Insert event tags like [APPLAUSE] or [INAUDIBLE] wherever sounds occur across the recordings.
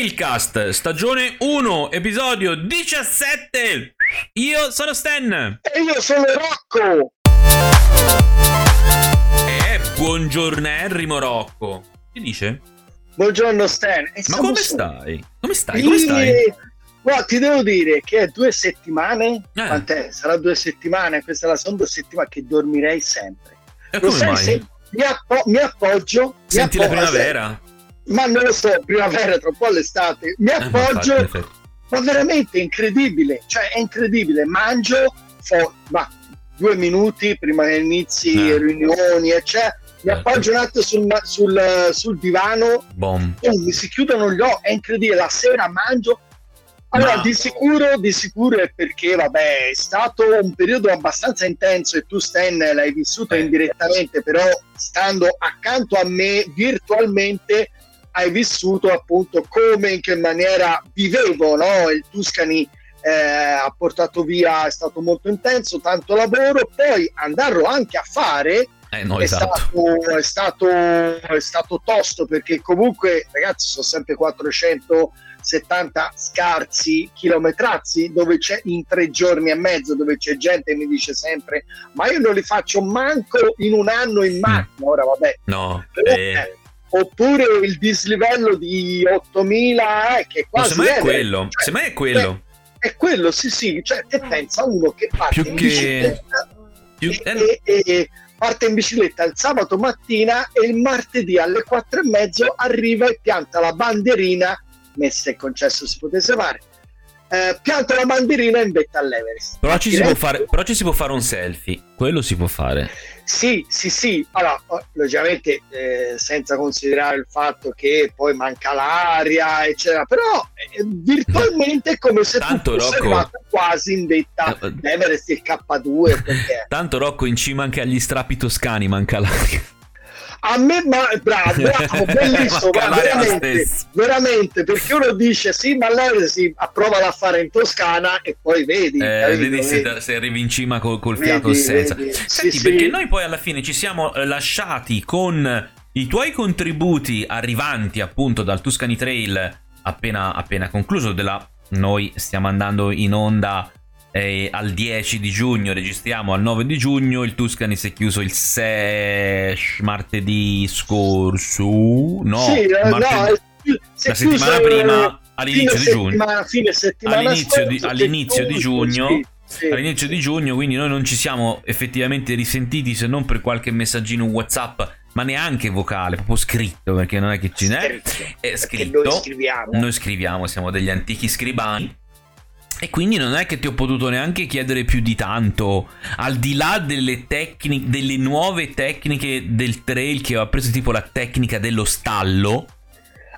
Trailcast, stagione 1, episodio 17. Io sono Stan. E io sono Rocco. Eh, buongiornerrimo Rocco. Che dice? Buongiorno Stan. E Ma come su- stai? Come stai? Come stai? Io- Guarda, ti devo dire che è due settimane. Eh. Quant'è? Sarà due settimane. Questa è la seconda settimana che dormirei sempre. E Lo sai, mai? se mi, appo- mi appoggio. mi Senti la primavera? Ma non lo so, primavera, tra un po' l'estate. Mi Eh, appoggio. effetti. ma veramente incredibile. Cioè, è incredibile. Mangio, fo- ma due minuti prima che inizi Eh. riunioni, eccetera. Mi Certo. appoggio un attimo sul, sul- sul divano, Bom. oh, mi si chiudono gli occhi, è incredibile, la sera mangio. Allora, Ma- di sicuro, di sicuro è perché, vabbè, è stato un periodo abbastanza intenso e tu, Stan, l'hai vissuto Eh. indirettamente, però stando accanto a me virtualmente hai vissuto appunto come, in che maniera vivevo, no? Il Tuscany eh, ha portato via, è stato molto intenso, tanto lavoro, poi andarlo anche a fare Eh no, è, esatto. stato, è, stato, è stato tosto perché comunque ragazzi sono sempre 470 scarsi chilometrazzi dove c'è in tre giorni e mezzo dove c'è gente che mi dice sempre ma io non li faccio manco in un anno in macchina ora vabbè No. Mm. Eh, oppure il dislivello di 8000 eh, che quasi semmai è quello. Cioè, Semmai è quello. è quello sì sì cioè te pensa uno che parte Più in che- bicicletta Più- e, e- e parte in bicicletta il sabato mattina e il martedì alle quattro e mezzo arriva e pianta la bandierina, messa è concesso si potesse fare, eh, pianta la bandierina in vetta all'Everest. Però ci, si può fare, però ci si può fare un selfie. Quello si può fare. Sì, sì, sì. Allora, logicamente eh, senza considerare il fatto che poi manca l'aria, eccetera, però eh, virtualmente è come se Tanto, tu fossi Rocco- quasi in vetta Eh, Everest il K2 perché [LAUGHS] Tanto Rocco in cima anche agli strappi toscani manca l'aria. A me, ma bravo, [LAUGHS] bravo, bellissimo, ma veramente, veramente, perché uno dice sì, ma lei si approva a fare in Toscana e poi vedi, Eh, capito? vedi se, Vedi. se arrivi in cima col, col Vedi, fiato senza. vedi. Sì, Senti, sì. perché noi poi alla fine ci siamo eh, lasciati con i tuoi contributi arrivanti appunto dal Tuscany Trail appena, appena concluso. Della, noi stiamo andando in onda eh, al 10 di giugno, registriamo al 9 di giugno. Il Tuscany si è chiuso il 6 martedì scorso. No, Sì, eh, martedì- no, è la settimana prima eh, all'inizio di giugno. settimana- fine settimana All'inizio di- all'inizio di giugno- sì, sì. all'inizio di giugno, quindi noi non ci siamo effettivamente risentiti se non per qualche messaggino WhatsApp, ma neanche vocale, proprio scritto, perché non è che ci n'è. È scritto. noi scriviamo. Noi scriviamo, siamo degli antichi scribani. E quindi non è che ti ho potuto neanche chiedere più di tanto, al di là delle tecniche, delle nuove tecniche del trail che ho appreso, tipo la tecnica dello stallo.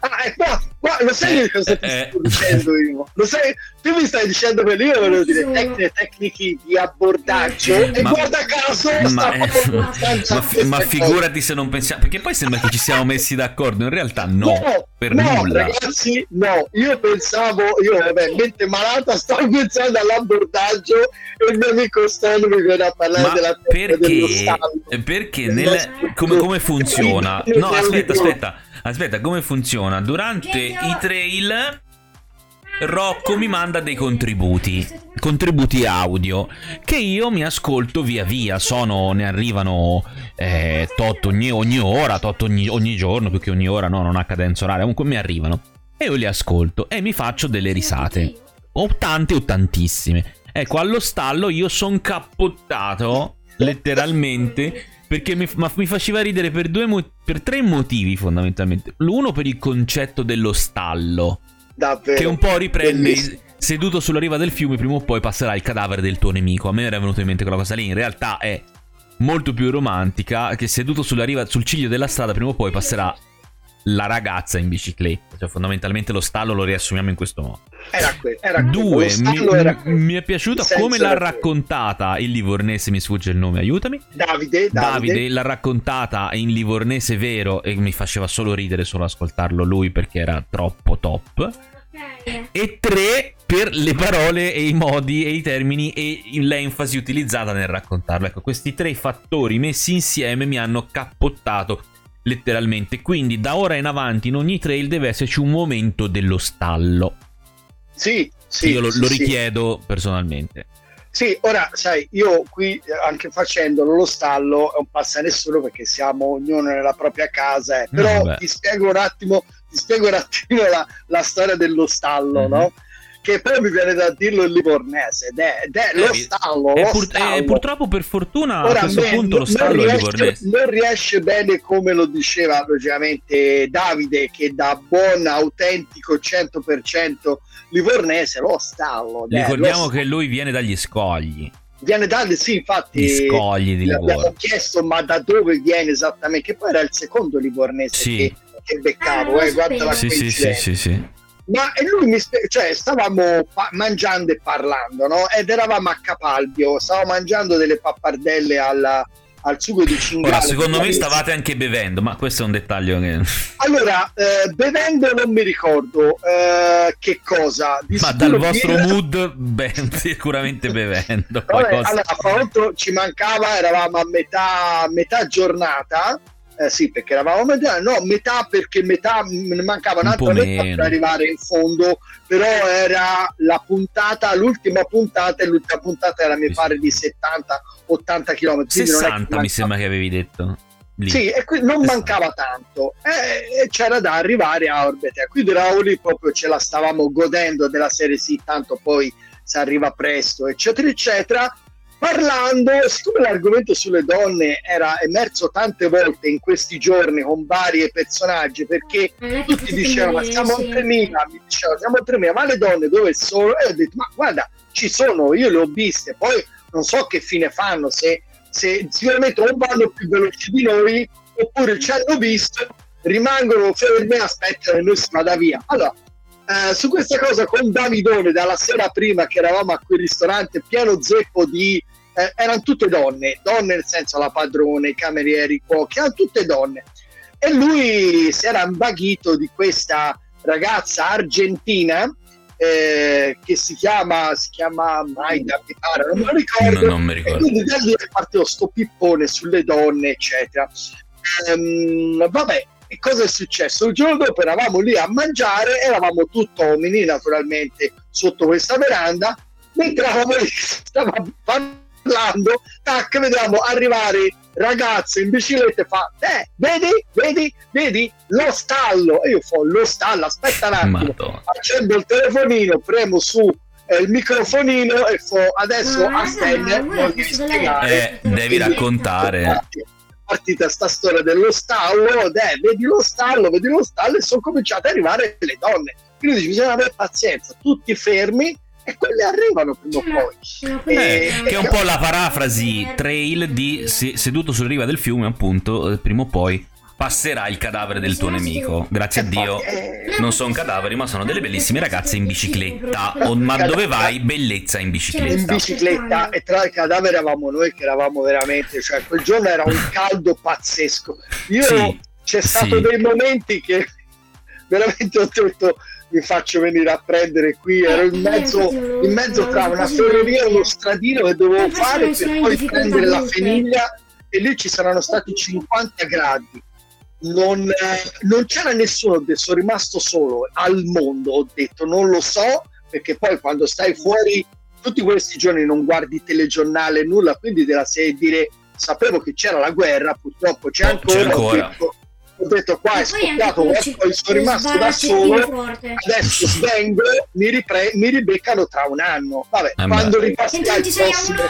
Ah, e qua, qua, lo sai Eh, cosa ti eh, sto dicendo io? Lo sai, tu mi stai dicendo che io volevo dire tecniche, tecniche di abbordaggio e Ma- guarda caso Ma, eh, ma, abbastanza ma- cose. figurati se non pensiamo, perché poi sembra che ci siamo messi d'accordo, in realtà no, per no, nulla. ragazzi, no, io pensavo, io vabbè, mente malata, stavo pensando all'abbordaggio e il mio amico Stan mi viene a parlare Ma della dello perché? stallo. Perché Dello nel, stallo. come, come funziona? No, aspetta, aspetta, aspetta, come funziona? Durante i trail Rocco mi manda dei contributi, contributi audio che io mi ascolto via via. Sono, ne arrivano eh, tot ogni, ogni ora, tot ogni, ogni giorno, più che ogni ora, no, non ha cadenza oraria. Comunque mi arrivano e io li ascolto e mi faccio delle risate. O tante o tantissime. Ecco, allo stallo io sono cappottato letteralmente perché mi, ma mi faceva ridere per, due mo- per tre motivi fondamentalmente. L'uno per il concetto dello stallo, Davvero. che un po' riprende Bellissimo. seduto sulla riva del fiume, prima o poi passerà il cadavere del tuo nemico. A me era venuto in mente quella cosa lì, in realtà è molto più romantica che seduto sulla riva, sul ciglio della strada, prima o poi passerà la ragazza in bicicletta. Cioè, fondamentalmente lo stallo lo riassumiamo in questo modo. Era quello, era. Due, mi, era quello. mi è piaciuta come l'ha raccontata il livornese, mi sfugge il nome, aiutami. Davide, Davide, Davide l'ha raccontata in livornese vero e mi faceva solo ridere solo ascoltarlo lui perché era troppo top. E tre per le parole e i modi e i termini e l'enfasi utilizzata nel raccontarlo. Ecco, questi tre fattori messi insieme mi hanno cappottato letteralmente. Quindi da ora in avanti in ogni trail deve esserci un momento dello stallo. Sì, sì. Io lo, sì, lo sì. richiedo personalmente. Sì, ora sai, io qui eh, anche facendolo lo stallo non passa nessuno perché siamo ognuno nella propria casa, eh. però vabbè. ti spiego un attimo, ti spiego un attimo la, la storia dello stallo, Mhm. no? Che poi mi viene da dirlo in livornese ed è, ed è lo Eh, stallo, E lo pur- stallo. e purtroppo, per fortuna, a Ora, questo me- punto lo non stallo è riesce, livornese. non riesce bene come lo diceva logicamente Davide che da buon autentico 100% livornese lo stallo ed è Ricordiamo lo che lui viene dagli scogli. viene da sì infatti Gli scogli di gli abbiamo Livorno. chiesto ma da dove viene esattamente che poi era il secondo livornese Sì. che, che beccavo Ah, lo eh, guarda la. Sì, sì, sì, sì, sì. Ma e lui mi spie- cioè stavamo pa- mangiando e parlando no? ed eravamo a Capalbio stavo mangiando delle pappardelle alla- al sugo di cinghiale Ora, secondo me stavate anche bevendo, ma questo è un dettaglio che... [LAUGHS] allora eh, bevendo non mi ricordo eh, che cosa Di Ma dal vostro birra- mood, beh, [LAUGHS] sicuramente bevendo Vabbè, allora, fra l'altro ci mancava, eravamo a metà, metà giornata. Eh, sì, perché eravamo metà, no, metà perché metà me ne mancava Un un'altra po' metà per arrivare in fondo, però era la puntata, l'ultima puntata e l'ultima puntata era mi pare di 70-80 km. 60 mi sembra che avevi detto. Lì. Sì, e qui non 60. mancava tanto eh, e c'era da arrivare a Orbete. Quindi eravamo lì proprio, ce la stavamo godendo della serie sì, tanto poi si arriva presto, eccetera, eccetera. Parlando, siccome l'argomento sulle donne era emerso tante volte in questi giorni con vari personaggi, perché tutti dicevano siamo a insieme. 3000 mi dicevano siamo a 3000 ma le donne dove sono e ho detto ma guarda ci sono io le ho viste poi non so che fine fanno se, se sicuramente non vanno più veloci di noi oppure ci hanno visto rimangono fermi e aspettano che noi si vada via allora eh, su questa cosa con Davidone dalla sera prima che eravamo a quel ristorante pieno zeppo di eh, erano tutte donne. Donne nel senso la padrone i camerieri i cuochi erano tutte donne. E lui si era imbaghito di questa ragazza argentina eh, che si chiama si chiama Maida mi pare non me lo ricordo. No, non mi e ricordo. quindi da lì è partito sto pippone sulle donne eccetera. Ehm, vabbè e cosa è successo? Il giorno dopo eravamo lì a mangiare, eravamo tutto uomini naturalmente sotto questa veranda, mentre eravamo lì, [LAUGHS] stavamo parlando, tac, vediamo arrivare ragazze in bicicletta e fa, eh, vedi, vedi, vedi, lo stallo, e io fo, lo stallo, aspetta un attimo, Madonna. accendo il telefonino, premo su eh, il microfonino e fo, adesso a questo spiegare Eh, devi raccontare. Partita sta storia dello stallo, eh, vedi lo stallo, vedi lo stallo e sono cominciate ad arrivare le donne. Quindi dici, bisogna avere pazienza, tutti fermi e quelle arrivano prima o poi. Eh, Eh, che è un po' la parafrasi trail di se- seduto sulla riva del fiume, appunto, eh, prima o poi passerà il cadavere del tuo nemico. Grazie a Dio. Eh, Non sono cadaveri, ma sono delle bellissime ragazze in bicicletta. O- ma dove vai? Bellezza in in bicicletta. bicicletta e tra i cadaveri eravamo noi che eravamo veramente, cioè quel giorno era un caldo pazzesco. Io Sì, c'è stato sì. dei momenti che veramente ho detto mi faccio venire a prendere qui, ero in mezzo, in mezzo tra una ferrovia e uno stradino che dovevo fare per poi prendere la feniglia e lì ci saranno stati 50 gradi. Non, eh, non c'era nessuno, ho detto, sono rimasto solo al mondo, ho detto non lo so, perché poi quando stai fuori tutti questi giorni non guardi telegiornale, nulla, quindi te la sei dire sapevo che c'era la guerra, purtroppo c'è ancora, c'è ancora. Ho, detto, ho detto qua è scoppiato, e ci- poi sono rimasto da solo adesso [LAUGHS] svengo, mi, ripre- mi ribeccano tra un anno. Vabbè, Eh quando beh. ripasserà il Senti, sei a prossimo?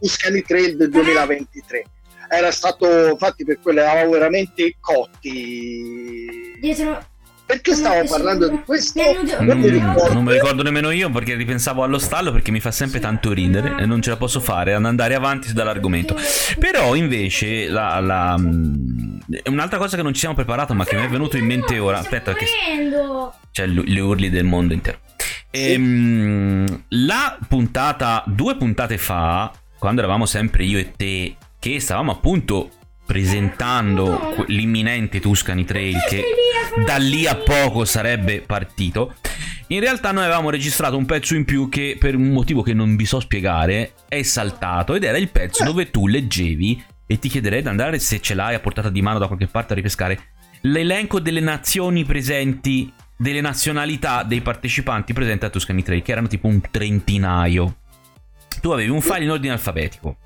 Tuscany Trail del 2023. Era stato, infatti per quello eravamo veramente cotti. Dietro... Perché stavo parlando di questo? Non mi Mm, ricordo. non mi ricordo nemmeno io perché ripensavo allo stallo perché mi fa sempre tanto ridere e non ce la posso fare ad andare avanti dall'argomento. Però invece la, la, mm, un'altra cosa che non ci siamo preparato ma che mi è venuto in mente ora, aspetta che c'è l- le urli del mondo intero. Ehm, la puntata, due puntate fa, quando eravamo sempre io e te, che stavamo appunto presentando l'imminente Tuscany Trail che da lì a poco sarebbe partito. In realtà noi avevamo registrato un pezzo in più che per un motivo che non vi so spiegare è saltato ed era il pezzo dove tu leggevi e ti chiederei di andare, se ce l'hai a portata di mano da qualche parte a ripescare, l'elenco delle nazioni presenti, delle nazionalità dei partecipanti presenti a Tuscany Trail, che erano tipo un trentinaio. Tu avevi un file in ordine alfabetico.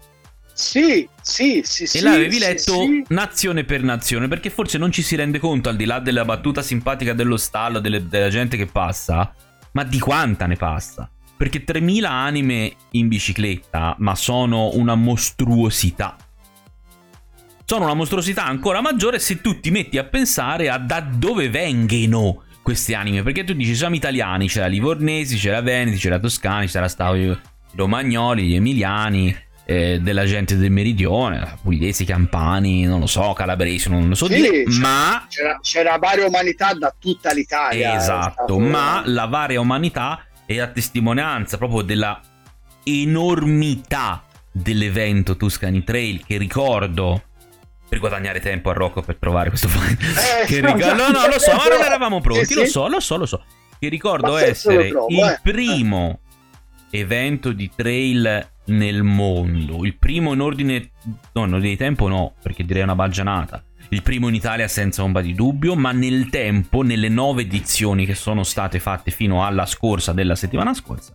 Sì, sì, sì, e sì. là avevi sì, letto sì. nazione per nazione, perché forse non ci si rende conto, al di là della battuta simpatica dello stallo, delle- della gente che passa, ma di quanta ne passa. Perché 3000 anime in bicicletta, ma sono una mostruosità. Sono una mostruosità ancora maggiore se tu ti metti a pensare a da dove vengono queste anime. Perché tu dici siamo italiani, c'era Livornesi, c'era Veneti, c'era Toscani, c'era stato i Romagnoli, gli Emiliani, eh, della gente del meridione, pugliesi, campani, non lo so, calabresi, non lo so Sì, dire, c'era- ma C'era, c'era varia umanità da tutta l'Italia. è esatto, ma la varia umanità è a testimonianza proprio della enormità dell'evento Tuscany Trail che ricordo per guadagnare tempo a Rocco per trovare questo file. [LAUGHS] Eh, che ricordo, [LAUGHS] no, no, lo so, ma non eravamo pronti, Sì, lo so, lo so, lo so. Che ricordo essere trovo, il eh. primo evento di trail nel mondo, il primo in ordine, no, in ordine di tempo no, perché direi una baggianata. Il primo in Italia senza ombra di dubbio, ma nel tempo, nelle nove edizioni che sono state fatte fino alla scorsa della settimana scorsa,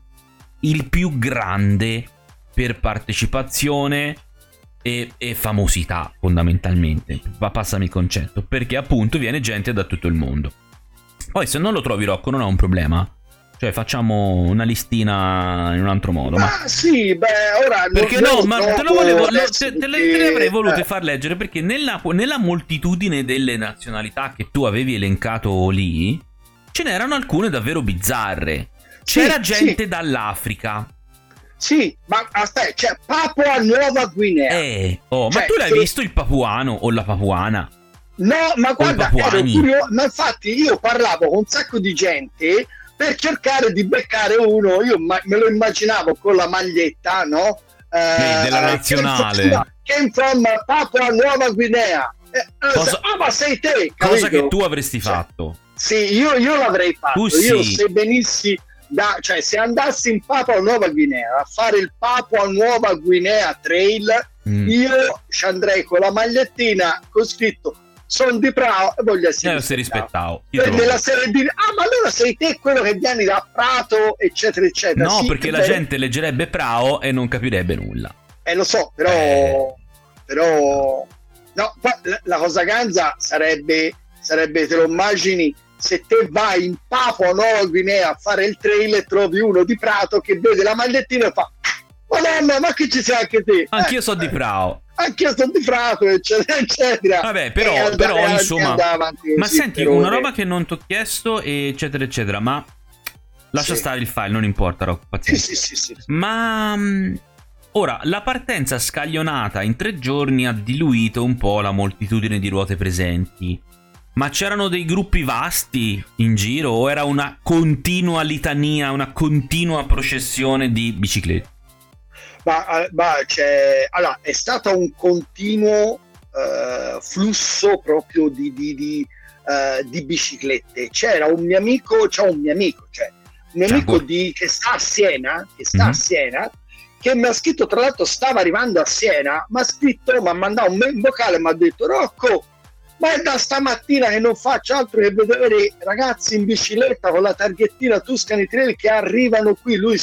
il più grande per partecipazione e, e famosità fondamentalmente. Ma passami il concetto, perché appunto viene gente da tutto il mondo. Poi se non lo trovi Rocco non è un problema. Cioè facciamo una listina in un altro modo. Ma... Ma sì, beh, ora Perché no, ma te lo volevo. lo- te, te le, te avrei volute eh, far leggere perché nella, nella moltitudine delle nazionalità che tu avevi elencato lì, ce n'erano alcune davvero bizzarre. sì, C'era gente Sì, dall'Africa. sì, ma aspetta, c'è Papua Nuova Guinea. Eh, oh, ma Cioè, tu l'hai che- visto il papuano o la papuana? No, ma guarda, ero papuani. curio- ma infatti io parlavo con un sacco di gente per cercare di beccare uno, io ma- me lo immaginavo con la maglietta, no? Eh, della eh, nazionale. Came from Papua Nuova Guinea. Eh, eh, Cosa- ah, ma sei te, Cosa capito? che tu avresti Cioè, fatto. Sì, io, io l'avrei fatto. Tu Io sì. se venissi da, cioè se andassi in Papua Nuova Guinea a fare il Papua Nuova Guinea Trail, Mm. io ci andrei con la magliettina con scritto sono di Prato e voglio essere Eh, te lo- della serie di ah ma allora sei te quello che vieni da Prato eccetera eccetera No, Sì, perché la beh, gente leggerebbe Prao e non capirebbe nulla. eh lo so però Eh. però no la, cosa ganza sarebbe sarebbe te lo immagini se te vai in Papua Nuova Guinea a fare il trail e trovi uno di Prato che vede la magliettina e fa Madonna, ma che ci sei anche te? Anch'io Eh, so di eh, Prao. Anch'io sono di Prato, eccetera, eccetera. Vabbè, però- E andare però, insomma- Ma senti, una roba che non ti ho chiesto, eccetera, eccetera, ma lascia Sì. stare il file, non importa, Rocco, Sì, pazienza. sì, sì, sì. Ma mh, ora, la partenza scaglionata in tre giorni ha diluito un po' la moltitudine di ruote presenti. Ma c'erano dei gruppi vasti in giro o era una continua litania, una continua processione di biciclette? Ma, eh, ma c'è, allora, è stato un continuo eh, flusso proprio di, di- di, eh, di biciclette. C'era un mio amico, c'è un mio amico, cioè un mio amico di- che sta a Siena, che sta Mhm. a Siena, che mi ha scritto, tra l'altro stava arrivando a Siena, mi ha scritto, mi ha mandato un vocale e mi ha detto Rocco, ma è da stamattina che non faccio altro che vedere ragazzi in bicicletta con la targhettina Tuscany Trail che arrivano qui. Lui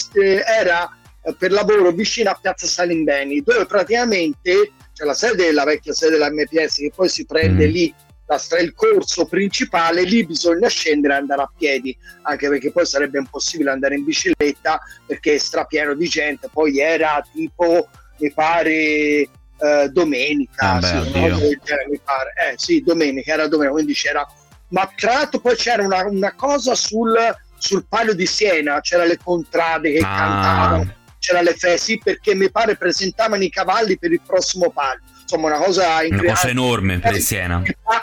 era per lavoro vicino a Piazza Salimbeni, dove praticamente c'è la sede, la vecchia sede della MPS che poi si prende Mm. lì la il corso principale, lì bisogna scendere e andare a piedi, anche perché poi sarebbe impossibile andare in bicicletta perché è strapieno di gente. Poi era tipo, mi pare, eh, domenica, Ah, beh, sì, genere, mi pare. Eh sì, domenica, era domenica, quindi c'era... Ma tra l'altro poi c'era una, una cosa sul, sul palio di Siena, c'era le contrade che Ah. cantavano, c'era le fesi perché mi pare presentavano i cavalli per il prossimo palio. Insomma, una cosa Una cosa enorme per il Siena.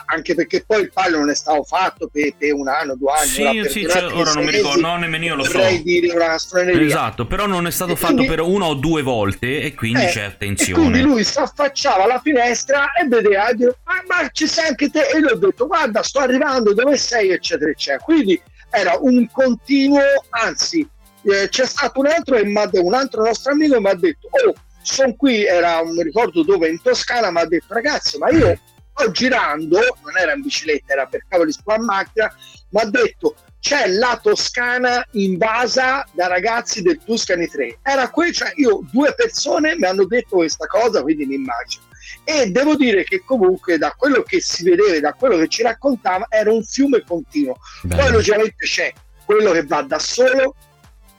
Anche perché poi il palio non è stato fatto per, per un anno, due anni. Sì, ora, sì, cioè, ora non mi ricordo, no, nemmeno io lo so. Dire una. Esatto, però non è stato E fatto quindi- per una o due volte e quindi Eh, c'è E quindi attenzione. lui si affacciava alla finestra e vedeva, e dice, "Ah, ma ci sei anche te? E gli ho detto, guarda, sto arrivando, dove sei? Eccetera, eccetera. Quindi era un continuo, anzi, eh, c'è stato un altro, e un altro nostro amico mi ha detto, oh, sono qui, era un ricordo dove in Toscana, mi ha detto ragazzi, ma io sto girando, non era in bicicletta, era per cavoli in macchina, mi ha detto c'è la Toscana invasa da ragazzi del Tuscany 3. Era qui, cioè io, due persone mi hanno detto questa cosa, quindi mi immagino. E devo dire che comunque da quello che si vedeva, da quello che ci raccontava, era un fiume continuo. Bello. Poi logicamente c'è quello che va da solo,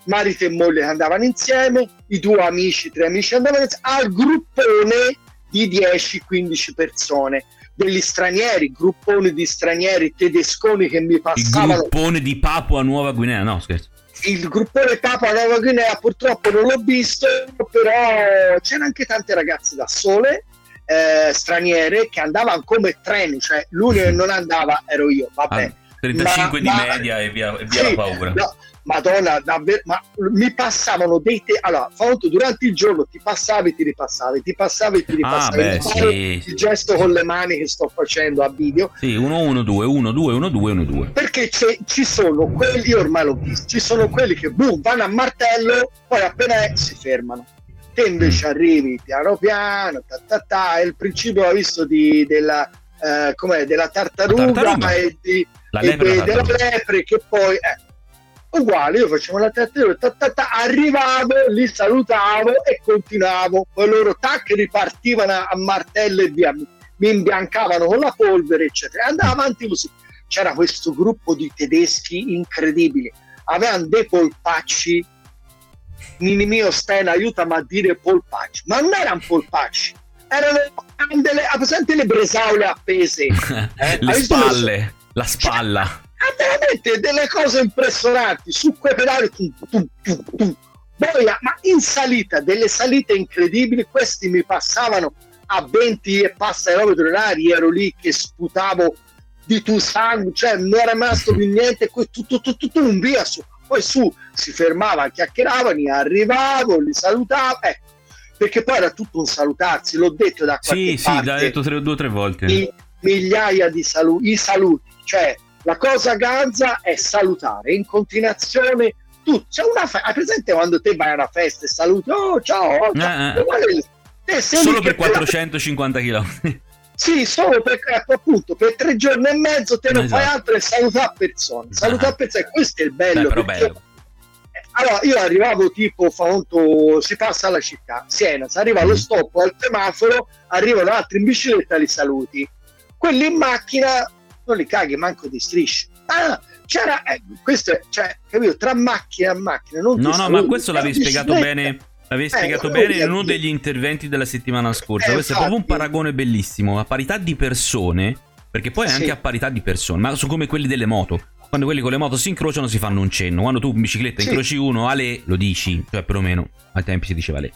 marito e moglie che andavano insieme, i due amici, tre amici andavano insieme, al gruppone di 10-15 persone degli stranieri, grupponi di stranieri tedesconi che mi passavano. Il gruppone di Papua Nuova Guinea, no scherzo. Il gruppone Papua Nuova Guinea purtroppo non l'ho visto, però c'erano anche tante ragazze da sole, eh, straniere, che andavano come treni, cioè l'unico che non andava ero io, vabbè. Ah, 35 ma, di ma, media e via, e via sì, la paura. No, Madonna, davvero, ma mi passavano dei te. Allora, fatto durante il giorno ti passavi e ti ripassavi, ti passavi e ti ripassavi. Ah, beh, sì. Il gesto con le mani che sto facendo a video. Sì, 1 1 2 1 2 1 2 1 2. Perché ci sono quelli, io ormai l'ho visto, ci sono quelli che boom, vanno a martello, poi appena è, si fermano. Te invece mm. arrivi piano piano, ta, ta, ta, è il principio, l'ha visto, di, della, eh, della tartaruga, tartaruga. e, di, e de, della lepre che poi... Eh, uguale, io facevo la trattativa, ta, ta, ta, arrivavo, li salutavo e continuavo, poi loro tac ripartivano a, martello e via, mi, mi imbiancavano con la polvere, eccetera, andava avanti così. C'era questo gruppo di tedeschi incredibili, avevano dei polpacci, Nini mio Sten aiutami a dire polpacci, ma non erano polpacci, erano delle, presente le bresaule appese, [LAUGHS] eh? le spalle, la spalla ha veramente delle cose impressionanti. Su quei pedali tu, tu, tu, Boia, ma in salita delle salite incredibili questi mi passavano a 20 e passa km orari. Ero lì che sputavo di tu sangue cioè non era rimasto più niente. Tu, tu, tu, tu, tu, un via su. Poi su si fermava chiacchieravano arrivavo li salutavo ecco perché poi era tutto un salutarsi l'ho detto da qualche sì, parte sì, l'ha detto tre, due o tre volte. Mi, migliaia di saluti i saluti cioè la cosa ganza è salutare in continuazione tu. C'è una festa, hai presente quando te vai a una festa e saluti, oh ciao, oh, ciao. Eh, eh. Solo per 450 km. Sì, solo per, ecco, appunto, per tre giorni e mezzo te non esatto. fai altro che salutare persone. Salutare ah. persone, questo è il bello. Beh, perché... bello. Allora, io arrivavo tipo, conto, si passa alla città, Siena, si arriva allo mm. stop al semaforo, arrivano altri in bicicletta, li saluti. Quelli in macchina non li caghi manco di strisce. Ah, c'era eh, questo, è, cioè, capito, tra macchina e macchina. Non no, no, ma questo l'avevi spiegato bene. L'avevi eh, spiegato bene in uno degli interventi della settimana scorsa. Eh, questo infatti, è proprio un paragone bellissimo. A parità di persone, perché poi è sì. anche a parità di persone, ma sono come quelli delle moto. Quando quelli con le moto si incrociano si fanno un cenno. Quando tu in bicicletta sì. incroci uno, Ale lo dici, cioè perlomeno ai tempi si diceva Ale.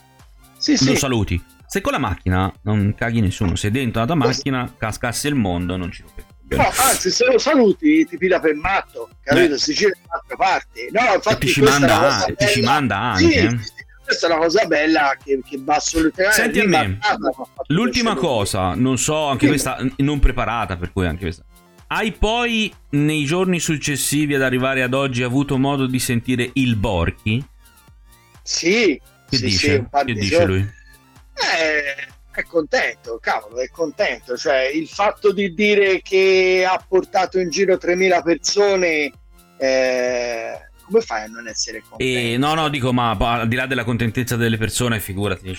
Sì, lo sì. saluti. Se con la macchina non caghi nessuno, se dentro la tua macchina cascasse il mondo, non ci rompe No, anzi, se lo saluti ti pila per matto, capito? Eh. Si gira da altre parti. No, infatti, ti ci manda, ti ci manda anche. Sì, sì, questa è una cosa bella che, che va assolutamente. Senti a me, l'ultima cosa, non so, anche sì. questa non preparata, per cui anche questa. Hai poi nei giorni successivi ad arrivare ad oggi avuto modo di sentire il Borchi? Sì. Che sì, dice? Sì, che dice lui? Eh è contento, cavolo, è contento. Cioè, il fatto di dire che ha portato in giro 3.000 persone, eh, come fai a non essere contento? E, no, no, dico, ma al di là della contentezza delle persone, figurati,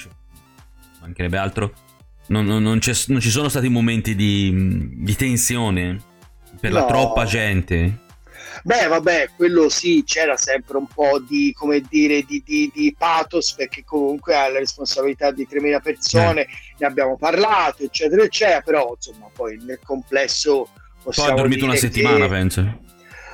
mancherebbe altro. Non, non, non, ci sono stati momenti di, di tensione per no. la troppa gente. Beh, vabbè, quello sì, c'era sempre un po' di, come dire, di, di, di pathos, perché comunque ha la responsabilità di 3.000 persone, eh. ne abbiamo parlato, eccetera, eccetera, però insomma poi nel complesso... Poi ha dormito una settimana, che... penso.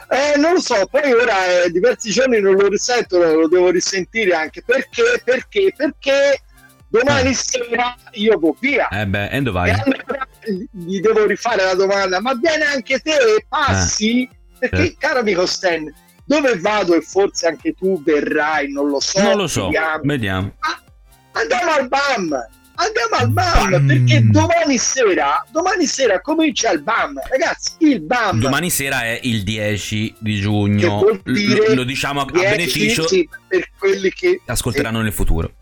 Eh, non lo so, poi ora eh, diversi giorni non lo risento, lo devo risentire anche perché, perché, perché domani eh. sera io vado via. Eh beh, e dove vai? E allora gli devo rifare la domanda, ma viene anche te, passi? Eh. Perché, eh. caro amico Stan, dove vado e forse anche tu verrai, non lo so. Non lo so, vediamo. vediamo. Ah, andiamo al BAM, andiamo al BAM, BAM, perché domani sera, domani sera comincia il BAM, ragazzi, il BAM. Domani sera è il 10 di giugno, lo, lo, diciamo a, 10, beneficio sì, per quelli che ascolteranno sì. nel futuro.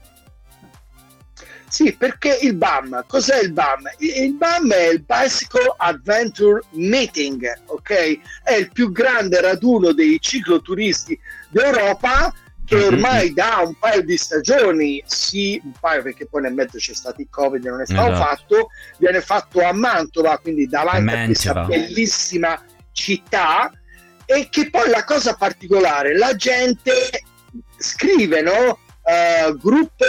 Sì, perché il BAM, cos'è il BAM? Il BAM è il Bicycle Adventure Meeting, ok? È il più grande raduno dei cicloturisti d'Europa che mm-hmm. ormai da un paio di stagioni, sì, un paio perché poi nel mezzo c'è stato il Covid e non è stato esatto. fatto, viene fatto a Mantova, quindi davanti a, a questa bellissima città e che poi la cosa particolare, la gente scrive, no? Uh, gruppo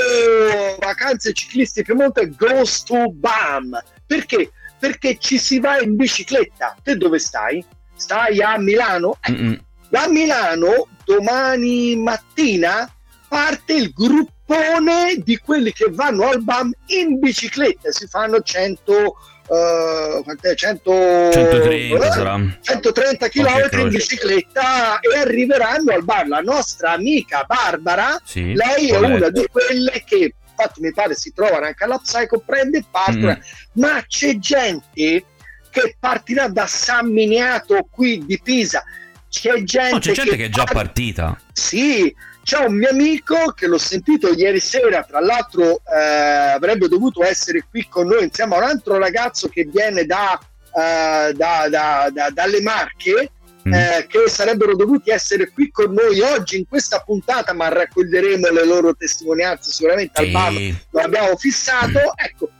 vacanze ciclisti Piemonte goes to BAM perché? Perché ci si va in bicicletta. Te dove stai? Stai a Milano? Da Milano domani mattina parte il gruppone di quelli che vanno al BAM in bicicletta. Si fanno 100 Uh, 100, 130, uh, 130 km in bicicletta e arriveranno al bar. La nostra amica Barbara, sì, lei è una di quelle che infatti mi pare si trovano anche alla Psycho, prende parte, mm. ma c'è gente che partirà da San Miniato qui di Pisa. C'è gente, no, c'è gente che, che, è già partita. Sì, c'è un mio amico che l'ho sentito ieri sera, tra l'altro eh, avrebbe dovuto essere qui con noi insieme a un altro ragazzo che viene da, eh, da, da, dalle Marche, mm. eh, che sarebbero dovuti essere qui con noi oggi in questa puntata, ma raccoglieremo le loro testimonianze sicuramente al bar, lo abbiamo fissato. Mm. Ecco,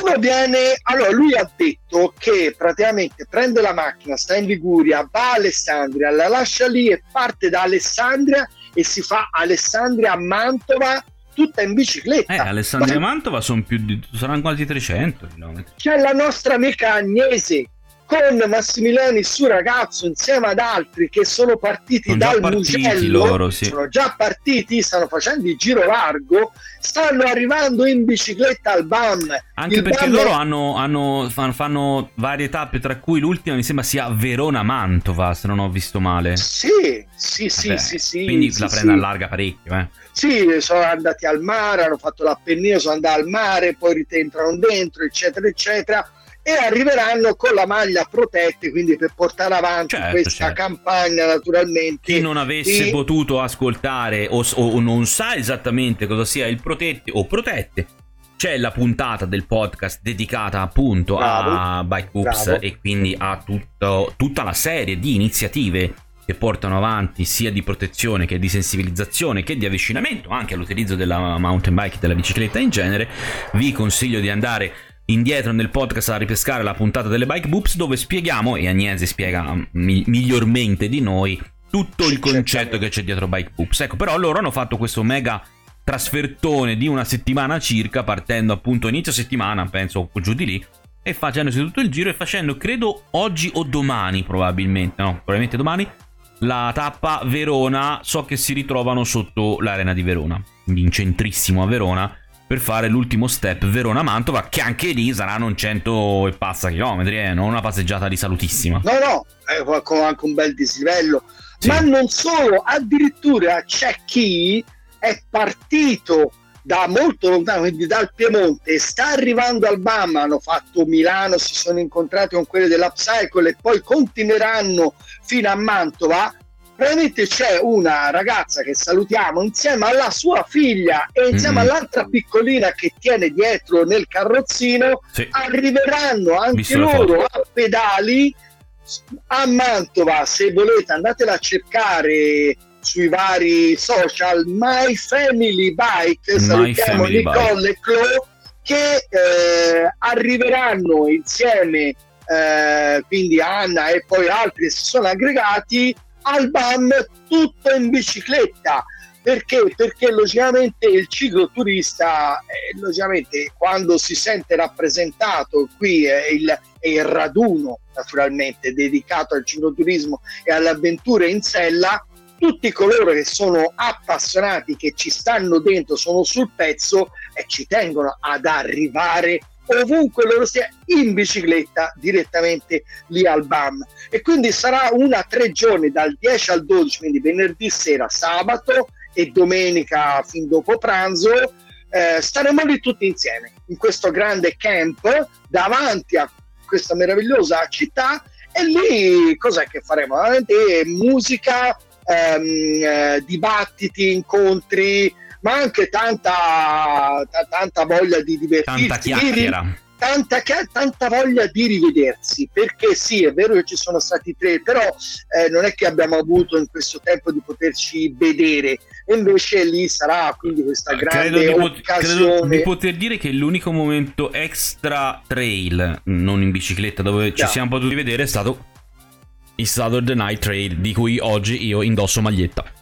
uno viene, allora lui ha detto che praticamente prende la macchina, sta in Liguria, va a Alessandria, la lascia lì e parte da Alessandria e si fa Alessandria a Mantova tutta in bicicletta. Eh, Alessandria e Mantova sono più di, saranno quasi 300 km. C'è la nostra amica Agnese con Massimiliano il suo ragazzo insieme ad altri che sono partiti sono dal Mugello loro, sì. sono già partiti, stanno facendo il giro largo stanno arrivando in bicicletta al BAM anche il perché BAM loro è... hanno, hanno, fanno varie tappe tra cui l'ultima mi sembra sia Verona-Mantova se non ho visto male sì, sì, sì, Vabbè, sì, sì quindi sì, la prende sì. larga parecchio eh. sì, sono andati al mare hanno fatto l'Appennino, sono andati al mare poi rientrano dentro eccetera eccetera e arriveranno con la maglia protette, quindi per portare avanti certo, questa certo. campagna naturalmente. Chi non avesse di... potuto ascoltare o, o, non sa esattamente cosa sia il protette o protette, c'è la puntata del podcast dedicata appunto Bravo. a Bike Oops Bravo. e quindi a tutto, tutta la serie di iniziative che portano avanti sia di protezione che di sensibilizzazione che di avvicinamento anche all'utilizzo della mountain bike e della bicicletta in genere. Vi consiglio di andare indietro nel podcast a ripescare la puntata delle Bike Boops dove spieghiamo, e Agnese spiega mi- migliormente di noi, tutto il concetto che c'è dietro Bike Boops. Ecco, però loro hanno fatto questo mega trasfertone di una settimana circa, partendo appunto inizio settimana, penso giù di lì, e facendosi tutto il giro e facendo, credo, oggi o domani probabilmente, no, probabilmente domani, la tappa Verona, so che si ritrovano sotto l'arena di Verona, quindi in centrissimo a Verona, per fare l'ultimo step Verona-Mantova, che anche lì saranno un 100 e passa chilometri, eh? non una passeggiata risalutissima. No, no, eh, con anche un bel dislivello. Sì. Ma non solo, addirittura c'è chi è partito da molto lontano, quindi dal Piemonte, e sta arrivando al BAM, hanno fatto Milano, si sono incontrati con quelli dell'Upcycle e poi continueranno fino a Mantova veramente c'è una ragazza che salutiamo insieme alla sua figlia e insieme mm-hmm. all'altra piccolina che tiene dietro nel carrozzino sì. arriveranno anche Visto loro a pedali a Mantova se volete andatela a cercare sui vari social My Family Bike My salutiamo Family Nicole e Chloe che eh, arriveranno insieme eh, quindi Anna e poi altri si sono aggregati al BAM tutto in bicicletta. Perché? Perché logicamente il cicloturista, eh, logicamente quando si sente rappresentato qui è il, il raduno naturalmente dedicato al cicloturismo e alle avventure in sella, tutti coloro che sono appassionati, che ci stanno dentro, sono sul pezzo e ci tengono ad arrivare ovunque loro sia in bicicletta direttamente lì al BAM e quindi sarà una tre giorni dal 10 al 12 quindi venerdì sera sabato e domenica fin dopo pranzo eh, staremo lì tutti insieme in questo grande camp davanti a questa meravigliosa città e lì cos'è che faremo? Veramente musica ehm, eh, dibattiti, incontri ma anche tanta, t- tanta voglia di divertirsi. Tanta chiacchiera. Tanta, tanta, voglia di rivedersi perché sì è vero che ci sono stati tre però eh, non è che abbiamo avuto in questo tempo di poterci vedere e invece lì sarà quindi questa grande credo occasione credo di poter dire che l'unico momento extra trail non in bicicletta dove ci siamo potuti vedere è stato il Saturday Night Trail di cui oggi io indosso maglietta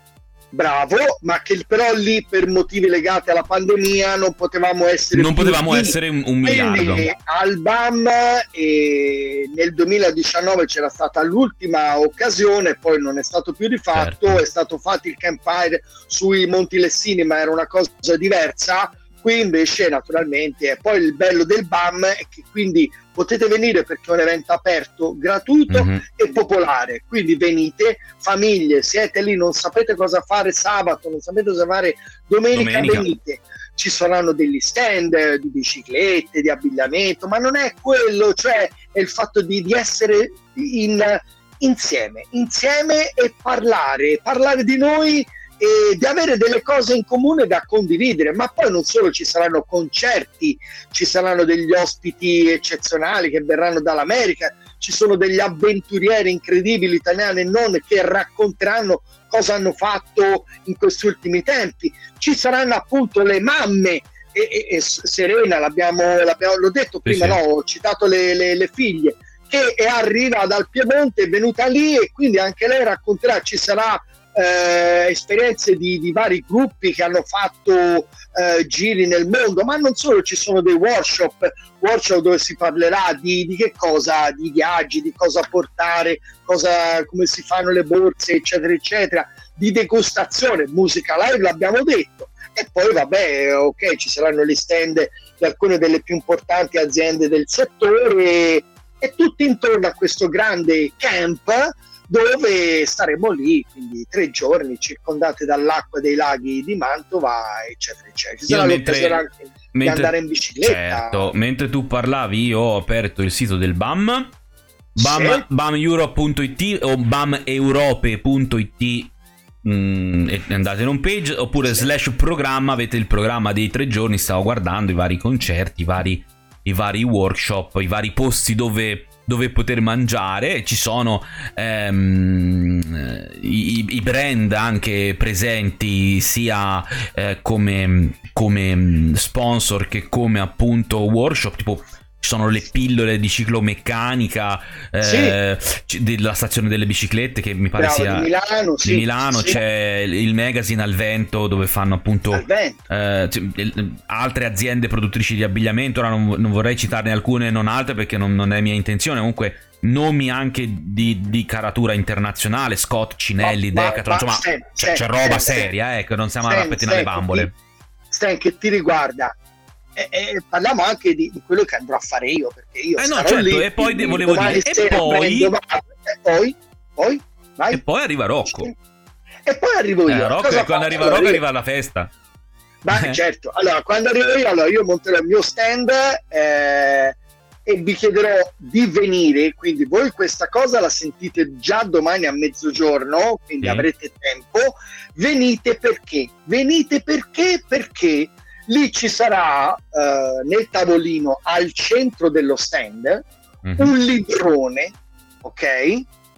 bravo, ma che però lì per motivi legati alla pandemia non potevamo essere non potevamo lì. essere un, un miliardo. al BAM e nel 2019 c'era stata l'ultima occasione, poi non è stato più rifatto, certo. è stato fatto il campfire sui Monti Lessini, ma era una cosa diversa. Qui invece naturalmente, e poi il bello del BAM è che quindi potete venire perché è un evento aperto, gratuito mm-hmm. e popolare. Quindi venite, famiglie, siete lì, non sapete cosa fare sabato, non sapete cosa fare domenica, domenica. venite. Ci saranno degli stand di biciclette, di abbigliamento, ma non è quello, cioè è il fatto di, di essere in, insieme, insieme e parlare, parlare di noi e di avere delle cose in comune da condividere, ma poi non solo ci saranno concerti, ci saranno degli ospiti eccezionali che verranno dall'America, ci sono degli avventurieri incredibili italiani e non che racconteranno cosa hanno fatto in questi ultimi tempi, ci saranno appunto le mamme e, e, e Serena, l'abbiamo, l'abbiamo, l'ho detto prima, sì, sì. No, ho citato le, le, le figlie, che arriva dal Piemonte, è venuta lì e quindi anche lei racconterà, ci sarà eh, esperienze di, di, vari gruppi che hanno fatto eh, giri nel mondo, ma non solo, ci sono dei workshop, workshop dove si parlerà di, di che cosa, di viaggi, di cosa portare, cosa, come si fanno le borse, eccetera, eccetera, di degustazione, musica live, l'abbiamo detto. E poi vabbè, ok, ci saranno gli stand di alcune delle più importanti aziende del settore e tutti intorno a questo grande camp dove staremo lì, quindi tre giorni circondate dall'acqua dei laghi di Mantova, eccetera, eccetera. Ci sarà mentre, anche mentre, andare in bicicletta. Certo, mentre tu parlavi io ho aperto il sito del BAM, BAM, sì. BAMEurope.it o BAMEurope.it mm, andate in home page oppure sì. slash programma avete il programma dei tre giorni stavo guardando i vari concerti i vari, i vari workshop i vari posti dove dove poter mangiare, ci sono ehm, i, i, brand anche presenti sia eh, come, come sponsor che come appunto workshop, tipo ci sono le pillole di ciclomeccanica eh, sì. della stazione delle biciclette che mi pare Bravo, sia di Milano, di Milano sì. c'è il magazine al vento dove fanno appunto eh, altre aziende produttrici di abbigliamento. Ora non, non, vorrei citarne alcune non altre perché non, non è mia intenzione. Comunque nomi anche di, di caratura internazionale Scott, Cinelli, ma, Decathlon insomma Stan, c'è, c'è, roba Stan, seria ecco non siamo Stan, a pettinare le bambole. Stan che ti riguarda e, e parliamo anche di, di, quello che andrò a fare io perché io eh no, certo, lì, e poi volevo dire e poi... e poi poi vai. e poi arriva Rocco e poi arrivo io eh, Rocco, quando faccio? arriva Rocco arriva alla festa ma certo allora quando arrivo io allora io monterò il mio stand eh, e vi chiederò di venire, quindi voi questa cosa la sentite già domani a mezzogiorno, quindi sì. avrete tempo, venite perché? Venite perché? Perché lì ci sarà uh, nel tavolino al centro dello stand mm-hmm. un librone, ok,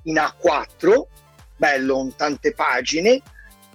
in A4, bello, in tante pagine,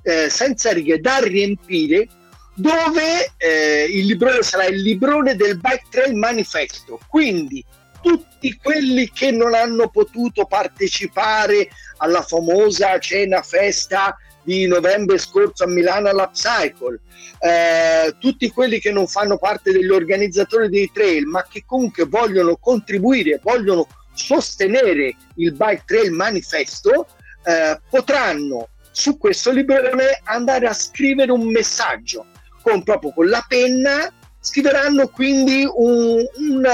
eh, senza righe da riempire, dove eh, il librone sarà il librone del Bike Trail Manifesto. Quindi tutti quelli che non hanno potuto partecipare alla famosa cena festa di novembre scorso a Milano all'Upcycle, eh, tutti quelli che non fanno parte degli organizzatori dei trail, ma che comunque vogliono contribuire, vogliono sostenere il Bike Trail Manifesto, eh, potranno su questo librone andare a scrivere un messaggio con proprio con la penna scriveranno quindi un, un,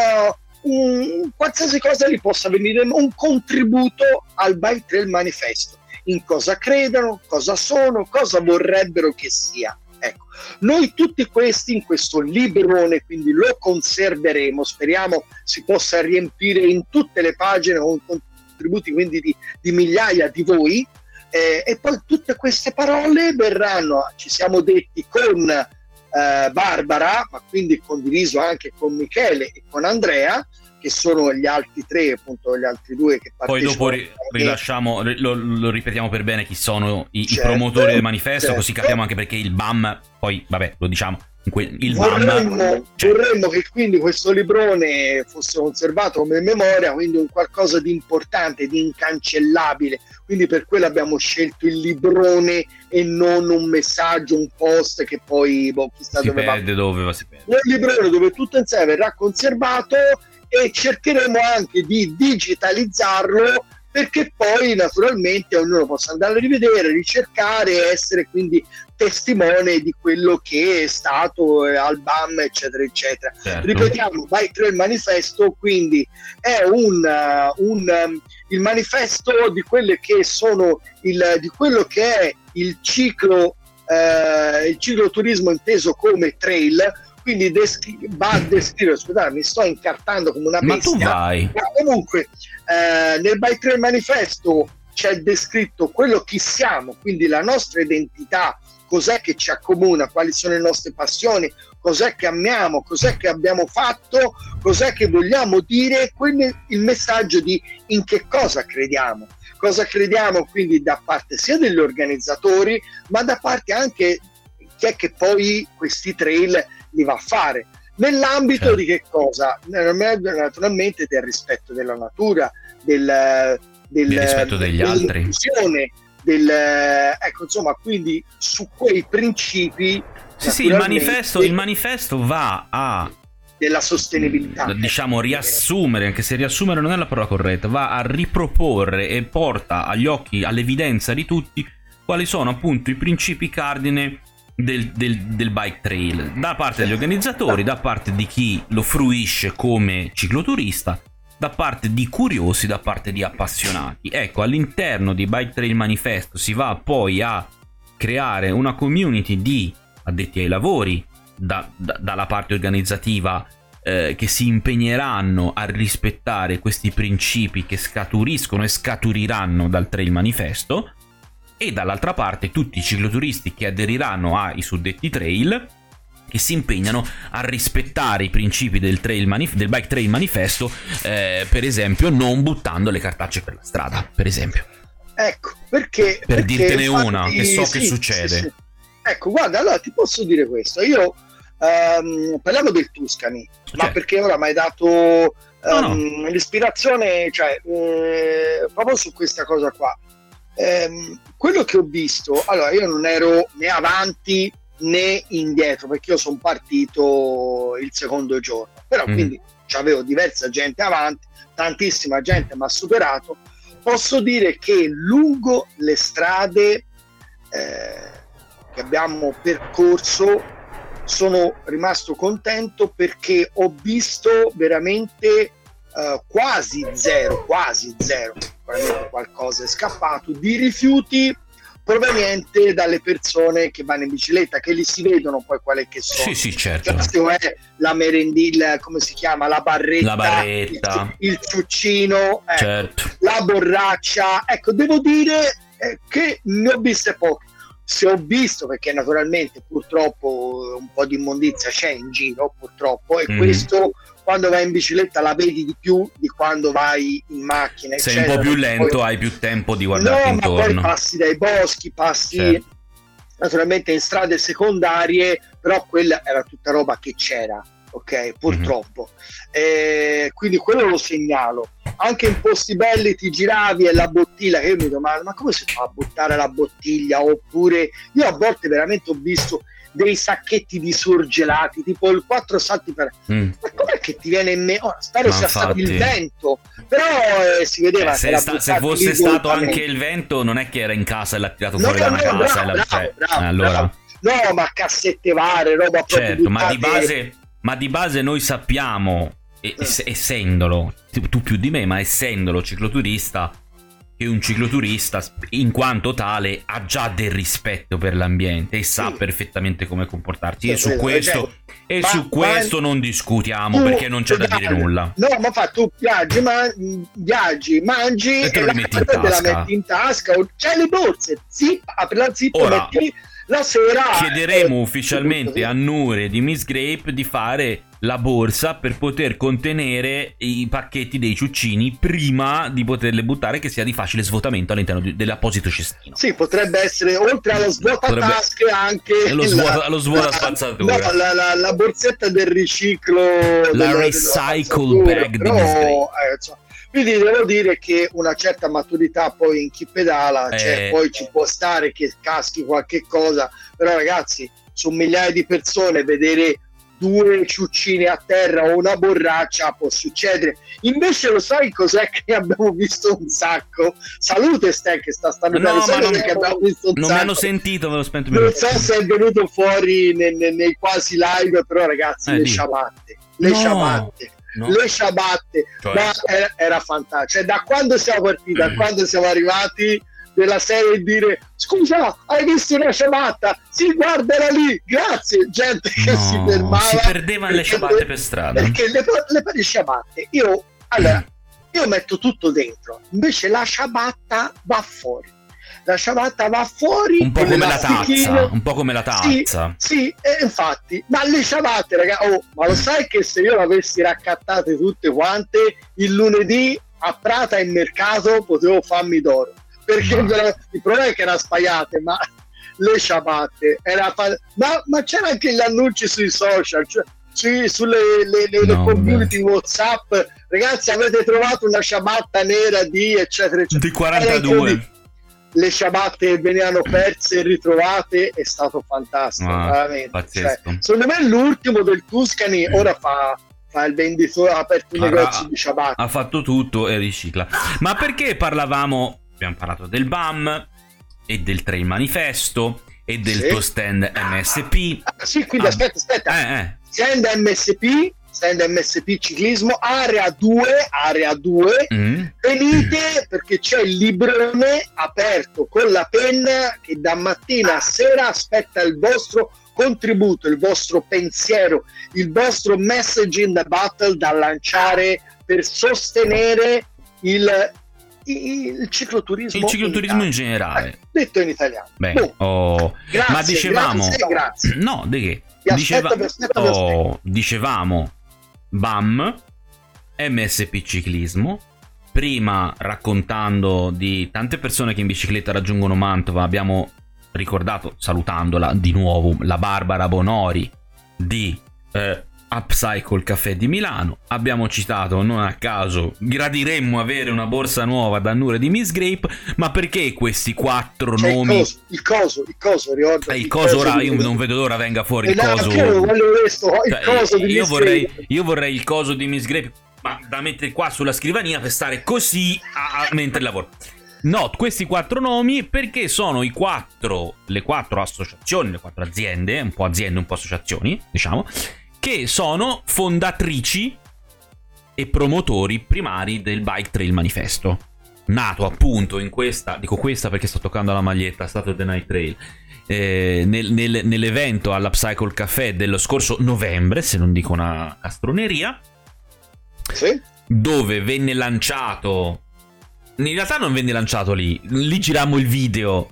un, qualsiasi cosa gli possa venire un contributo al Bike Trail Manifesto in cosa credono, cosa sono, cosa vorrebbero che sia. Ecco, noi tutti questi in questo librone, quindi lo conserveremo, speriamo si possa riempire in tutte le pagine con contributi quindi di, di migliaia di voi, Eh, e poi tutte queste parole verranno, ci siamo detti, con eh, Barbara, ma quindi condiviso anche con Michele e con Andrea, che sono gli altri tre, appunto gli altri due che. Poi dopo ri- rilasciamo, lo, lo, ripetiamo per bene chi sono i, certo, i promotori del manifesto, certo. così capiamo anche perché il BAM, poi vabbè, lo diciamo, il vorremmo, BAM... Cioè... vorremmo che quindi questo librone fosse conservato come memoria, quindi un qualcosa di importante, di incancellabile. Quindi per quello abbiamo scelto il librone e non un messaggio, un post che poi boh, chissà si dove perde, va. Dove va si perde. Un librone dove tutto insieme verrà conservato e cercheremo anche di digitalizzarlo perché poi naturalmente ognuno possa andare a rivedere, ricercare e essere quindi testimone di quello che è stato eh, al BAM eccetera eccetera certo. ripetiamo Bike Trail Manifesto quindi è un, uh, un um, il manifesto di quelle che sono il, di quello che è il ciclo uh, il cicloturismo inteso come trail quindi descri- va a descrivere, scusate, mi sto incartando come una bestia. Ma tu vai. Ma comunque, eh, nel Bike Trail Manifesto c'è descritto quello che siamo, quindi la nostra identità, cos'è che ci accomuna, quali sono le nostre passioni, cos'è che amiamo, cos'è che abbiamo fatto, cos'è che vogliamo dire, quindi il messaggio di in che cosa crediamo. Cosa crediamo quindi da parte sia degli organizzatori, ma da parte anche chi è che poi questi trail li va a fare. Nell'ambito certo. di che cosa? Naturalmente del rispetto della natura, del, del, del rispetto degli altri. Del, ecco, insomma, quindi su quei principi. Sì, sì, il manifesto, il manifesto va a della sostenibilità. Diciamo riassumere, anche se riassumere non è la parola corretta, va a riproporre e porta agli occhi, all'evidenza di tutti quali sono appunto i principi cardine del, del, del, bike trail da parte degli organizzatori, da parte di chi lo fruisce come cicloturista, da parte di curiosi, da parte di appassionati. Ecco, all'interno di Bike Trail Manifesto si va poi a creare una community di addetti ai lavori da, da, dalla parte organizzativa eh, che si impegneranno a rispettare questi principi che scaturiscono e scaturiranno dal Trail Manifesto e dall'altra parte tutti i cicloturisti che aderiranno ai suddetti trail che si impegnano a rispettare i principi del, manif- del bike trail manifesto, eh, per esempio non buttando le cartacce per la strada, per esempio. Ecco, perché... Per perché dirtene infatti, una, che so sì, che succede. Sì, sì. Ecco, guarda, allora ti posso dire questo, io um, parliamo del Tuscany, okay. ma perché ora mi hai dato um, no, no. Ehm, l'ispirazione, cioè, eh, proprio su questa cosa qua ehm, quello che ho visto, allora io non ero né avanti né indietro perché io sono partito il secondo giorno, però mm. quindi avevo diversa gente avanti, tantissima gente mi ha superato. Posso dire che lungo le strade eh, che abbiamo percorso sono rimasto contento perché ho visto veramente eh, quasi zero, quasi zero, qualcosa è scappato, di rifiuti proveniente dalle persone che vanno in bicicletta, che li si vedono poi quale che sono. Sì, sì, certo. Questo è la merendilla, come si chiama? La barretta, la barretta. Il, il ciuccino, ecco, certo. la borraccia. Ecco, devo dire eh, che ne ho viste poche. Se ho visto, perché naturalmente purtroppo un po' di immondizia c'è in giro, purtroppo, e mm. questo quando vai in bicicletta la vedi di più di quando vai in macchina. Sei eccetera. un po' più lento, poi... hai più tempo di guardarti no, intorno. Ma poi passi dai boschi, passi certo. naturalmente in strade secondarie, però quella era tutta roba che c'era, ok? Purtroppo. Mm-hmm. Eh, quindi quello lo segnalo. Anche in posti belli ti giravi e la bottiglia, che io mi domando, ma come si fa a buttare la bottiglia? Oppure io a volte veramente ho visto dei sacchetti di surgelati, tipo il 4 salti per... Mm. Ma com'è che ti viene in mente? Oh, spero sia stato il vento, però eh, si vedeva... Eh, se, sta, se, fosse stato anche il vento, non è che era in casa e l'ha tirato no, fuori no, da una no, casa. Bravo, la... cioè, bravo, allora... Bravo. No, ma cassette varie, roba certo, ma di, base, ma di base noi sappiamo, eh. essendolo, tu più di me, ma essendolo cicloturista, che un cicloturista, in quanto tale, ha già del rispetto per l'ambiente e sa sì. perfettamente come comportarsi. Sì, e su questo, e ma, su questo non discutiamo tu, perché non c'è da dire nulla. No, ma fa tu viaggi, ma, viaggi mangi e te lo metti in tasca. Te la metti in tasca. C'hai le borse, zip, apri la zip, Ora, metti la sera. Chiederemo eh, ufficialmente a Nure di Miss Grape di fare la borsa per poter contenere i pacchetti dei ciuccini prima di poterle buttare che sia di facile svuotamento all'interno di, dell'apposito cestino. Sì, potrebbe essere oltre allo svuotatasche potrebbe... anche lo, svuota, lo svuota spazzatura. No, la, la, la, borsetta del riciclo la dello, recycle bag di Miss eh, quindi devo dire che una certa maturità poi in chi pedala, cioè, eh... cioè, poi ci può stare che caschi qualche cosa, però ragazzi, su migliaia di persone vedere due ciuccine a terra o una borraccia può succedere. Invece lo sai cos'è che abbiamo visto un sacco? Salute Stan che sta stando no, ma non, che abbiamo visto un non sacco. mi hanno sentito, me lo spento Non so se è venuto fuori nei, nei, nei quasi live, però ragazzi, eh, le ciabatte, le no. ciabatte. No. le ciabatte cioè. ma era, era fantastico. Cioè da quando siamo partiti da quando siamo arrivati della serie e dire scusa hai visto una ciabatta? Sì guarda era lì. Grazie gente che no, si fermava. si perdevano le ciabatte per strada. perché le, le, le ciabatte. Io allora io metto tutto dentro invece la ciabatta va fuori la ciabatta va fuori un po' come la tazza un po' come la tazza sì, sì infatti ma le ciabatte ragazzi oh, ma lo sai che se io le avessi raccattate tutte quante il lunedì a Prata in mercato potevo farmi d'oro perché no. il problema è che era sbagliate, ma le ciabatte era fa... ma, ma c'era anche gli annunci sui social, cioè sì, sulle le, le, no, le community beh. WhatsApp, ragazzi, avete trovato una ciabatta nera di eccetera, eccetera. Di 42 le ciabatte venivano perse e ritrovate è stato fantastico ah, veramente cioè, secondo me l'ultimo del Tuscany mm. ora fa, fa il venditore ha aperto un negozio di ciabatte ha fatto tutto e ricicla ma perché parlavamo abbiamo parlato del BAM e del Trail Manifesto e del sì. tuo stand MSP. Ah, sì, quindi ah, aspetta, aspetta. Eh, eh. Stand MSP, stand MSP ciclismo, area 2, area 2. Mm. Venite perché c'è il librone aperto con la penna che da mattina a sera aspetta il vostro contributo, il vostro pensiero, il vostro message in the battle da lanciare per sostenere il il cicloturismo, il cicloturismo in, in generale. Eh, detto in italiano. Beh, oh, grazie, ma dicevamo... Grazie, grazie. No, di che? Diceva... aspetta, oh, dicevamo BAM, MSP Ciclismo, prima raccontando di tante persone che in bicicletta raggiungono Mantova, abbiamo ricordato, salutandola di nuovo, la Barbara Bonori di eh, Upcycle Caffè di Milano. Abbiamo citato non a caso, gradiremmo avere una borsa nuova da Nure di Miss Grape, ma perché questi quattro C'è nomi? Il coso, il coso, ricordo. Eh, il, coso, ora, io non vedo l'ora venga fuori il coso. Questo, il cioè, coso di io, Miss vorrei, Grape. io vorrei il coso di Miss Grape, ma da mettere qua sulla scrivania per stare così a, a, mentre lavoro. No, questi quattro nomi perché sono i quattro, le quattro associazioni, le quattro aziende, un po' aziende, un po' associazioni, diciamo, che sono fondatrici e promotori primari del Bike Trail Manifesto. Nato appunto in questa, dico questa perché sto toccando la maglietta, stato The Night Trail. Eh, nel, nel, nell'evento all'Upcycle Café dello scorso novembre, se non dico una castroneria, sì. dove venne lanciato. In realtà non venne lanciato lì, lì girammo il video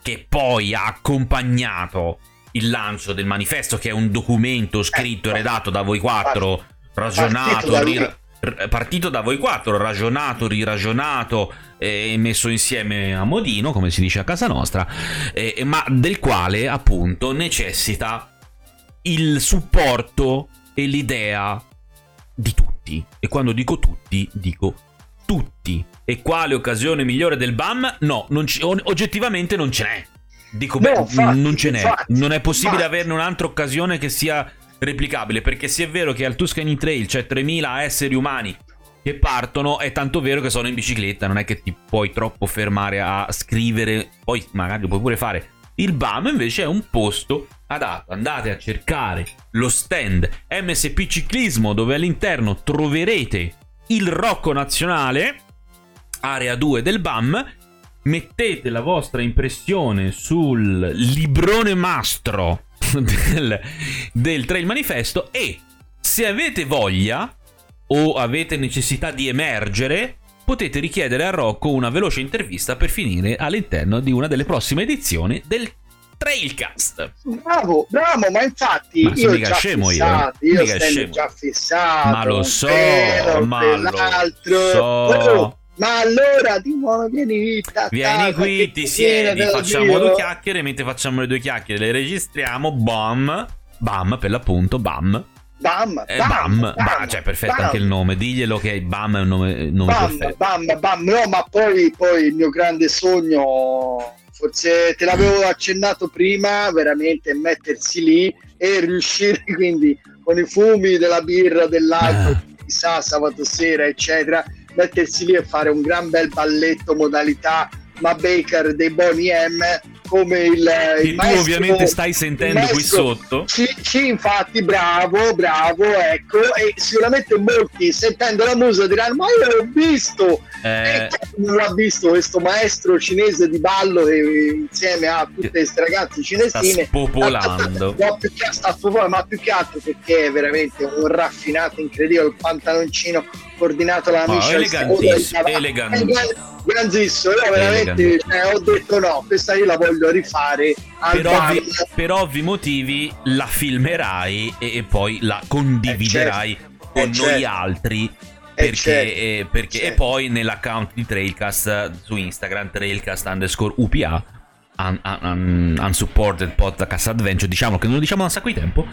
che poi ha accompagnato il lancio del manifesto, che è un documento scritto e redatto da voi quattro, ragionato, partito da, partito da voi quattro, ragionato, riragionato e messo insieme a modino, come si dice a casa nostra, eh, ma del quale appunto necessita il supporto e l'idea di tutti. E quando dico tutti, dico tutti. E quale occasione migliore del BAM? No, non c- oggettivamente non ce n'è. Dico, no, infatti, non ce n'è. Infatti, non è possibile infatti. averne un'altra occasione che sia replicabile. Perché se è vero che al Tuscany Trail c'è 3000 esseri umani che partono, è tanto vero che sono in bicicletta. Non è che ti puoi troppo fermare a scrivere. Poi magari lo puoi pure fare. Il BAM invece è un posto adatto. Andate a cercare lo stand MSP Ciclismo, dove all'interno troverete il Rocco Nazionale area 2 del BAM, mettete la vostra impressione sul librone mastro [LAUGHS] del, del Trail Manifesto e se avete voglia o avete necessità di emergere, potete richiedere a Rocco una veloce intervista per finire all'interno di una delle prossime edizioni del Trailcast. Bravo, bravo, ma infatti ma io mica già scemo fissato, io, io mica stendo già fissato. Ma lo so, ma lo so. Oh, ma allora di nuovo vieni ta, ta, Vieni qui, ti siedi, facciamo Dio. due chiacchiere, mentre facciamo le due chiacchiere le registriamo, bam, bam per l'appunto, bam, Bam, eh, bam, bam, bam, cioè perfetto bam. anche il nome, diglielo che bam è un nome, nome Bam, perfetto. bam, bam, no, ma poi, poi il mio grande sogno, forse te l'avevo accennato prima, veramente mettersi lì e riuscire [LAUGHS] quindi con i fumi della birra, dell'alcol, Ah. chissà, sabato sera, eccetera, mettersi lì e fare un gran bel balletto modalità Ma Baker dei Boney M come il, Che il tu maestro- ovviamente stai sentendo qui sotto. Sì, sì, infatti, bravo, bravo, ecco, e sicuramente molti sentendo la musica diranno ma io l'ho visto, Eh, non l'ha visto questo maestro cinese di ballo che insieme a tutte queste ragazze sta cinesine spopolando. [LAUGHS] No, più che, sta spopolando, ma più che altro perché è veramente un raffinato incredibile, il pantaloncino coordinato No, Michel elegantissimo, elegantissimo. eh, grandissimo, io veramente Elegantissimo. cioè, ho detto no, questa io la voglio rifare Per ovvi, per ovvi motivi la filmerai e, e poi la condividerai con Eh, noi certo. altri. Eh, Perché, certo. eh, perché- e Certo. poi nell'account di Trailcast eh, su Instagram, Trailcast underscore UPA, un- un- un- Unsupported Podcast Adventure, diciamo che non lo diciamo da un sacco di tempo,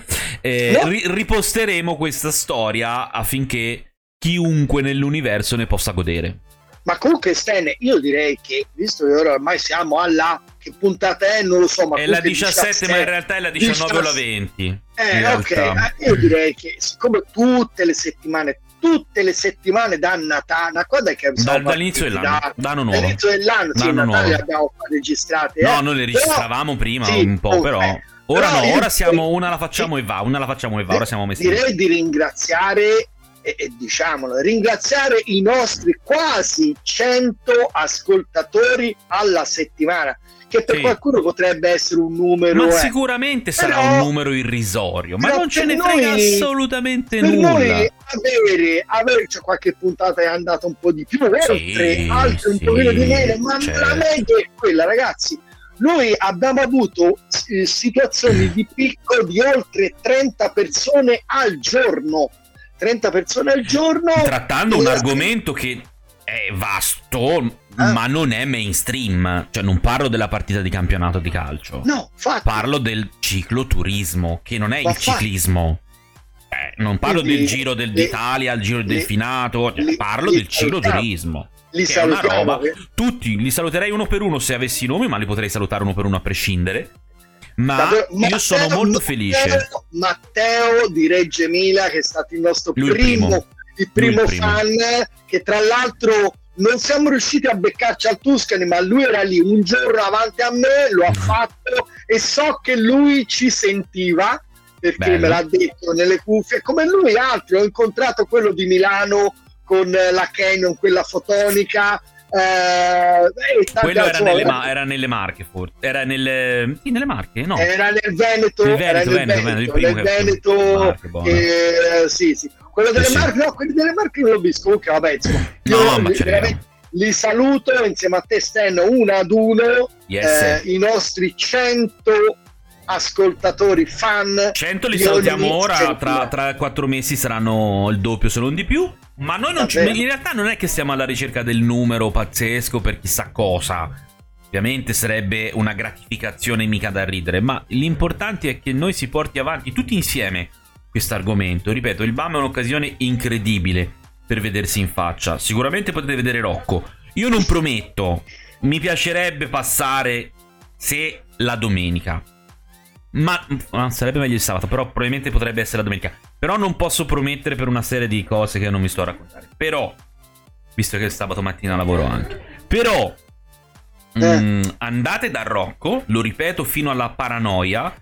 eh, No. ri- riposteremo questa storia affinché chiunque nell'universo ne possa godere. Ma comunque Stan, io direi che visto che ora ormai siamo alla che puntata è, non lo so, ma È la comunque 17, ma in realtà è la 19 o la 17. 20. Eh, ok, io direi che siccome tutte le settimane, tutte le settimane da Natale, da quando è che Dal- dall'inizio dell'anno, Da- d'anno nuovo. Dall'inizio dell'anno, sì, D'anno Natale nuovo. le abbiamo registrate. No, eh. noi le Però- registravamo prima sì, un po', oh, però. Ora però no, ora siamo una la facciamo e va, una la facciamo e va, ora siamo messi. Direi di ringraziare, e, e diciamolo, ringraziare i nostri quasi 100 ascoltatori alla settimana, che per Sì. qualcuno potrebbe essere un numero. Ma eh. sicuramente sarà Però- un numero irrisorio, ma non ce ne frega noi- assolutamente per nulla. noi avere, avere cioè qualche puntata è andata un po' di più, oltre, altre un sì, pochino di meno, ma certo. la media è quella, ragazzi. Noi abbiamo avuto eh, situazioni [CLEARS THROAT] di picco di oltre 30 persone al giorno. 30 persone al giorno. Trattando un Eh, argomento che è vasto, Ah. ma non è mainstream. Cioè, non parlo della partita di campionato di calcio. No, infatti. Parlo del cicloturismo, che non è Ma il fa- ciclismo. Eh, non parlo Quindi, del giro del- li- d'Italia, il giro del li- delfinato, cioè, li- parlo del cicloturismo. li che è una salutiamo. roba. Tutti li saluterei uno per uno se avessi i nomi, ma li potrei salutare uno per uno a prescindere. Ma Davvero, io Matteo- sono molto Matteo- felice. Matteo di Reggio Emilia, che è stato il nostro il primo, primo. il primo il primo. fan, che tra l'altro non siamo riusciti a beccarci al Tuscany, ma lui era lì un giorno avanti a me, lo ha fatto e so che lui ci sentiva perché Bello. me l'ha detto nelle cuffie, come lui altri. Ho incontrato quello di Milano con la Canon, quella fotonica. Eh, e tante Quello era nelle, ma- era nelle Marche, forse. Era nelle. Sì, nelle Marche? No. Era nel Veneto, Nel era Veneto, nel Veneto, Veneto, che- Veneto, Marche, eh, sì, sì. Quello delle Sì. Marche, no, quelli delle Marche non l'ho visto. Comunque, vabbè, insomma, No, io ma veramente li saluto insieme a te, Stan, uno ad uno. Yes. eh, I nostri 100 ascoltatori fan. 100 li salutiamo ora, tra, tra 4 mesi saranno il doppio se non di più. Ma noi non ci- in realtà non è che stiamo alla ricerca del numero pazzesco per chissà cosa. Ovviamente sarebbe una gratificazione mica da ridere, ma l'importante è che noi si porti avanti tutti insieme questo argomento. Ripeto, il BAM è un'occasione incredibile per vedersi in faccia. Sicuramente potete vedere Rocco. Io non prometto, mi piacerebbe passare se la domenica. Ma ah, sarebbe meglio il sabato, però probabilmente potrebbe essere la domenica. Però non posso promettere per una serie di cose che non mi sto a raccontare. Però, visto che il sabato mattina lavoro anche. Però, Eh. mm, andate da Rocco, lo ripeto fino alla paranoia.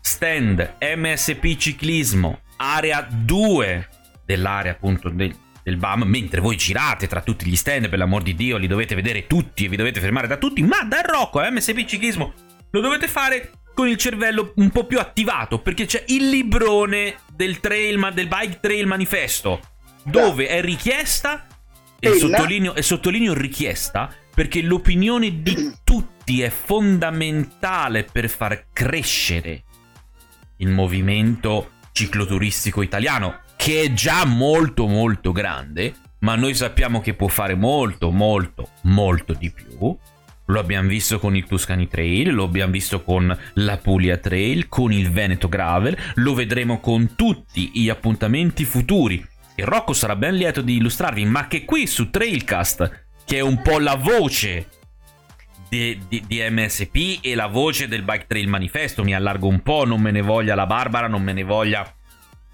Stand MSP Ciclismo, area 2 dell'area appunto del del BAM, mentre voi girate tra tutti gli stand, per l'amor di Dio, li dovete vedere tutti e vi dovete fermare da tutti, ma dal Rocco a MSP Ciclismo lo dovete fare con il cervello un po' più attivato, perché c'è il librone del trail, del bike trail manifesto, dove è richiesta, e sottolineo, e sottolineo richiesta, perché l'opinione di [CLEARS THROAT] tutti è fondamentale per far crescere il movimento cicloturistico italiano, che è già molto molto grande, ma noi sappiamo che può fare molto molto molto di più. Lo abbiamo visto con il Tuscany Trail, lo abbiamo visto con la Puglia Trail, con il Veneto Gravel, lo vedremo con tutti gli appuntamenti futuri. E Rocco sarà ben lieto di illustrarvi, ma che qui su Trailcast, che è un po' la voce di, di, di, MSP e la voce del Bike Trail Manifesto. Mi allargo un po', non me ne voglia la Barbara, non me ne voglia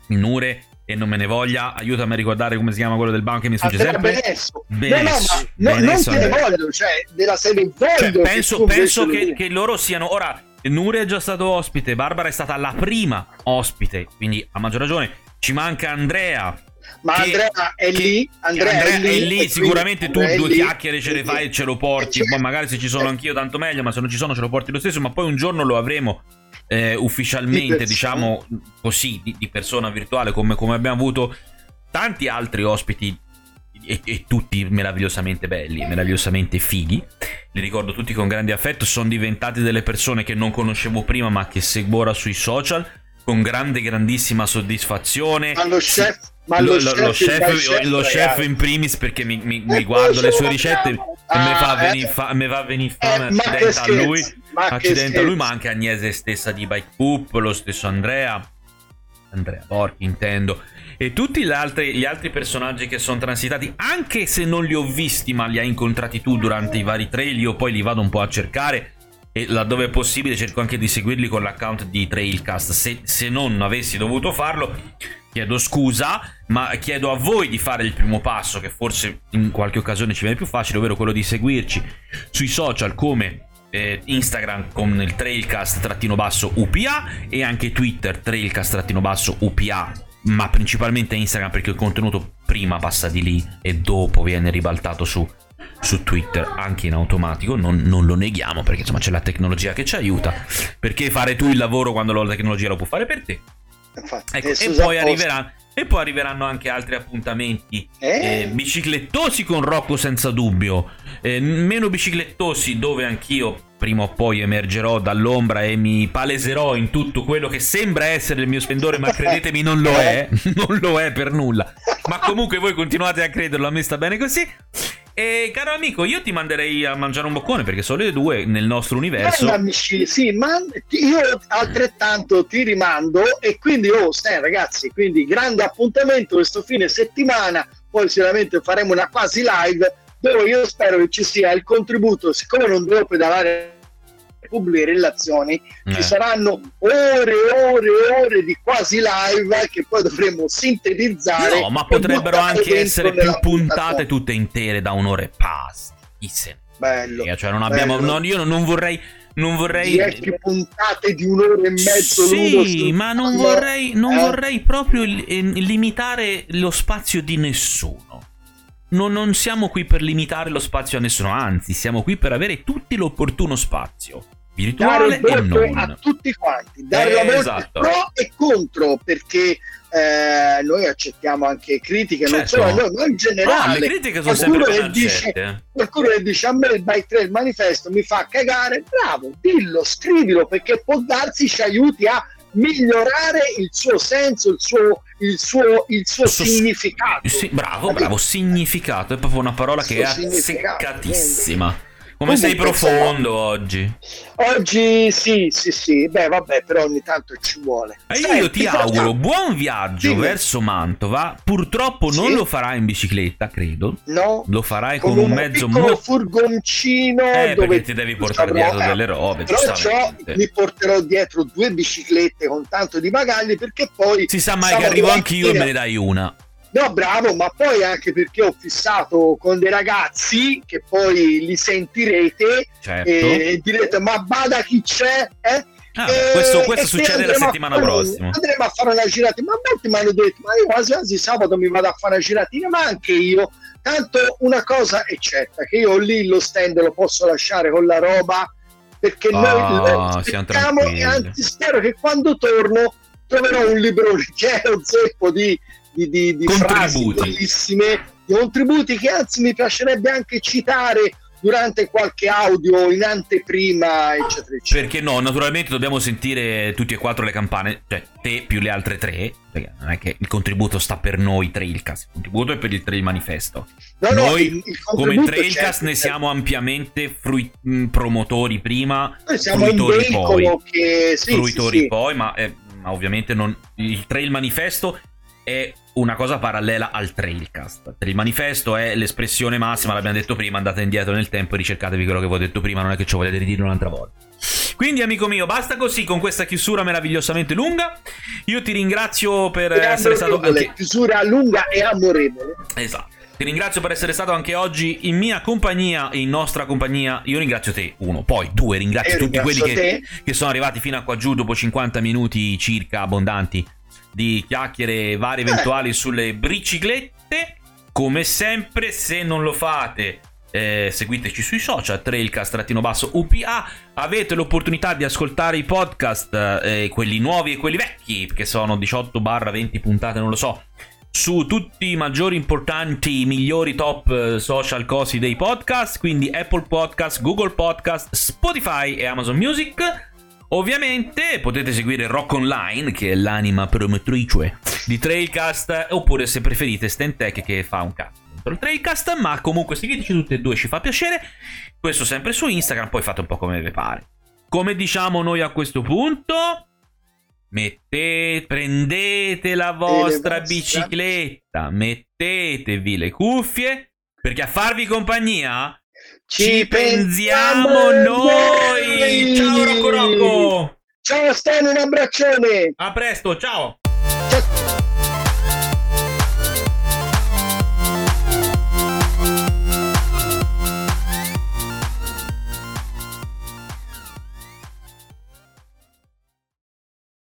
Nure e non me ne voglia. Aiutami a ricordare come si chiama quello del banco che mi sfugge sempre. Benesso. Benesso. No, no, ma no, non te ne voglio, cioè della serie. Cioè, penso, penso che, che loro siano ora. Nure è già stato ospite, Barbara è stata la prima ospite, quindi a maggior ragione ci manca Andrea, ma che, Andrea è lì, Andrea, Andrea è lì, è lì sicuramente tu due lì, chiacchiere ce le fai e ce lo porti, poi magari se ci sono anch'io tanto meglio, ma se non ci sono ce lo porti lo stesso, ma poi un giorno lo avremo eh, ufficialmente, diciamo così, di, di persona virtuale, come, come, abbiamo avuto tanti altri ospiti e, e, tutti meravigliosamente belli, meravigliosamente fighi. Li ricordo tutti con grande affetto, sono diventati delle persone che non conoscevo prima, ma che seguo ora sui social con grande, grandissima soddisfazione. Ma lo chef, ma lo, lo, chef, lo chef, chef, lo chef in primis perché mi, mi, mi guardo le sue ricette e ah, mi fa venire eh, fa, venir fame eh, accidenta a lui, accidenta a lui, ma anche Agnese stessa di Bike Poop, lo stesso Andrea, Andrea Borchi intendo, e tutti gli altri, gli altri personaggi che sono transitati, anche se non li ho visti ma li hai incontrati tu durante i vari trail, io poi li vado un po' a cercare e laddove è possibile cerco anche di seguirli con l'account di Trailcast. Se, se, non avessi dovuto farlo, chiedo scusa, ma chiedo a voi di fare il primo passo, che forse in qualche occasione ci viene più facile, ovvero quello di seguirci sui social come eh, Instagram con il Trailcast-UPA e anche Twitter Trailcast-UPA ma principalmente Instagram perché il contenuto prima passa di lì e dopo viene ribaltato su su Twitter anche in automatico, non, non, lo neghiamo perché insomma c'è la tecnologia che ci aiuta. Perché fare tu il lavoro quando la tecnologia lo può fare per te? Infatti, ecco, e, poi arriveranno, e, poi arriveranno, anche altri appuntamenti eh? Eh, biciclettosi con Rocco senza dubbio, eh, meno biciclettosi dove anch'io prima o poi emergerò dall'ombra e mi paleserò in tutto quello che sembra essere il mio splendore, ma credetemi non lo è, [LAUGHS] non lo è per nulla. Ma comunque voi continuate a crederlo, a me sta bene così. E caro amico, io ti manderei a mangiare un boccone perché sono le due nel nostro universo. Beh, amici, sì, ma io altrettanto ti rimando e quindi, oh, stai ragazzi, quindi grande appuntamento questo fine settimana, poi sicuramente faremo una quasi live dove io spero che ci sia il contributo, siccome non devo pedalare pubbliche relazioni eh. ci saranno ore e ore e ore di quasi live che poi dovremo sintetizzare no ma potrebbero anche essere più puntate tutte intere da un'ora e passa bello cioè non abbiamo bello. No, io non vorrei non vorrei 10 puntate di un'ora e mezzo sì ma non vorrei non eh? vorrei proprio limitare lo spazio di nessuno non, non, siamo qui per limitare lo spazio a nessuno, anzi, siamo qui per avere tutti l'opportuno spazio virtuale dare e non. a tutti quanti, dare eh, la voce esatto. pro e contro, perché eh, noi accettiamo anche critiche, certo. non solo noi, ma in generale. No, le critiche sono qualcuno sempre che dice, Qualcuno che dice a me il Bike Trail Manifesto mi fa cagare, bravo, dillo, scrivilo, perché può darsi ci aiuti a migliorare il suo senso, il suo, il suo, il suo significato. Sì, bravo, bravo, significato è proprio una parola che è azzeccatissima. Come sei profondo oggi? Oggi sì, sì, sì, beh vabbè, però ogni tanto ci vuole. E io Senti, ti auguro buon viaggio Dimmi. verso Mantova. Purtroppo non lo farai in bicicletta, credo. No. Lo farai con, con un, un mezzo molto furgoncino eh, dove perché ti devi portare dietro eh, delle robe, Però mi porterò dietro due biciclette con tanto di bagagli perché poi Si sa mai che arrivo anch'io e me ne dai una. No, bravo, ma poi anche perché ho fissato con dei ragazzi che poi li sentirete certo. e direte ma bada chi c'è, eh? Ah, questo, questo succede la settimana prossima. Andremo a fare una giratina. Ma molti mi hanno detto: Ma io quasi quasi sabato mi vado a fare una giratina, ma anche io. Tanto una cosa è certa: che io lì lo stand lo posso lasciare con la roba perché oh, noi aspettiamo e anzi spero che quando torno troverò un è un zeppo di, di, di, di frasi bellissime, di contributi che anzi mi piacerebbe anche citare durante qualche audio in anteprima, eccetera, eccetera. Perché no, naturalmente dobbiamo sentire tutti e quattro le campane, cioè te più le altre tre, perché non è che il contributo sta per noi Trailcast, il contributo è per il Trail Manifesto. No, noi no, il, il come Trailcast ne siamo ampiamente frui- mm, promotori prima, noi siamo fruitori poi, che... sì, fruitori sì, sì. poi, ma, eh, ma ovviamente non, il Trail Manifesto è una cosa parallela al Trailcast. Il manifesto è l'espressione massima, l'abbiamo detto prima, andate indietro nel tempo e ricercatevi quello che vi ho detto prima, non è che ci volete ridire un'altra volta. Quindi amico mio, basta così con questa chiusura meravigliosamente lunga. Io ti ringrazio per e essere stato anche chiusura lunga e amorevole. Esatto. Ti ringrazio per essere stato anche oggi in mia compagnia, in nostra compagnia. Io ringrazio te, uno. Poi due, ringrazio tutti quelli che, che, sono arrivati fino a qua giù dopo 50 minuti circa abbondanti di chiacchiere varie eventuali sulle biciclette. Come sempre, se non lo fate, eh, seguiteci sui social, trailcast-upa. Avete l'opportunità di ascoltare i podcast, eh, quelli nuovi e quelli vecchi, che sono 18-20 puntate, non lo so. Su tutti i maggiori importanti, migliori top eh, social cosi dei podcast, quindi Apple Podcast, Google Podcast, Spotify e Amazon Music. Ovviamente potete seguire Rock Online, che è l'anima promotrice di Trailcast, oppure se preferite Stentech che fa un cazzo dentro il Trailcast, ma comunque seguiteci tutte e due, ci fa piacere. Questo sempre su Instagram, poi fate un po' come vi pare. Come diciamo noi a questo punto? Mettete, prendete la vostra bicicletta, mettetevi le cuffie, perché a farvi compagnia ci pensiamo noi! Ciao Rocco Rocco! Ciao Stan, un abbraccione! A presto, ciao! ciao.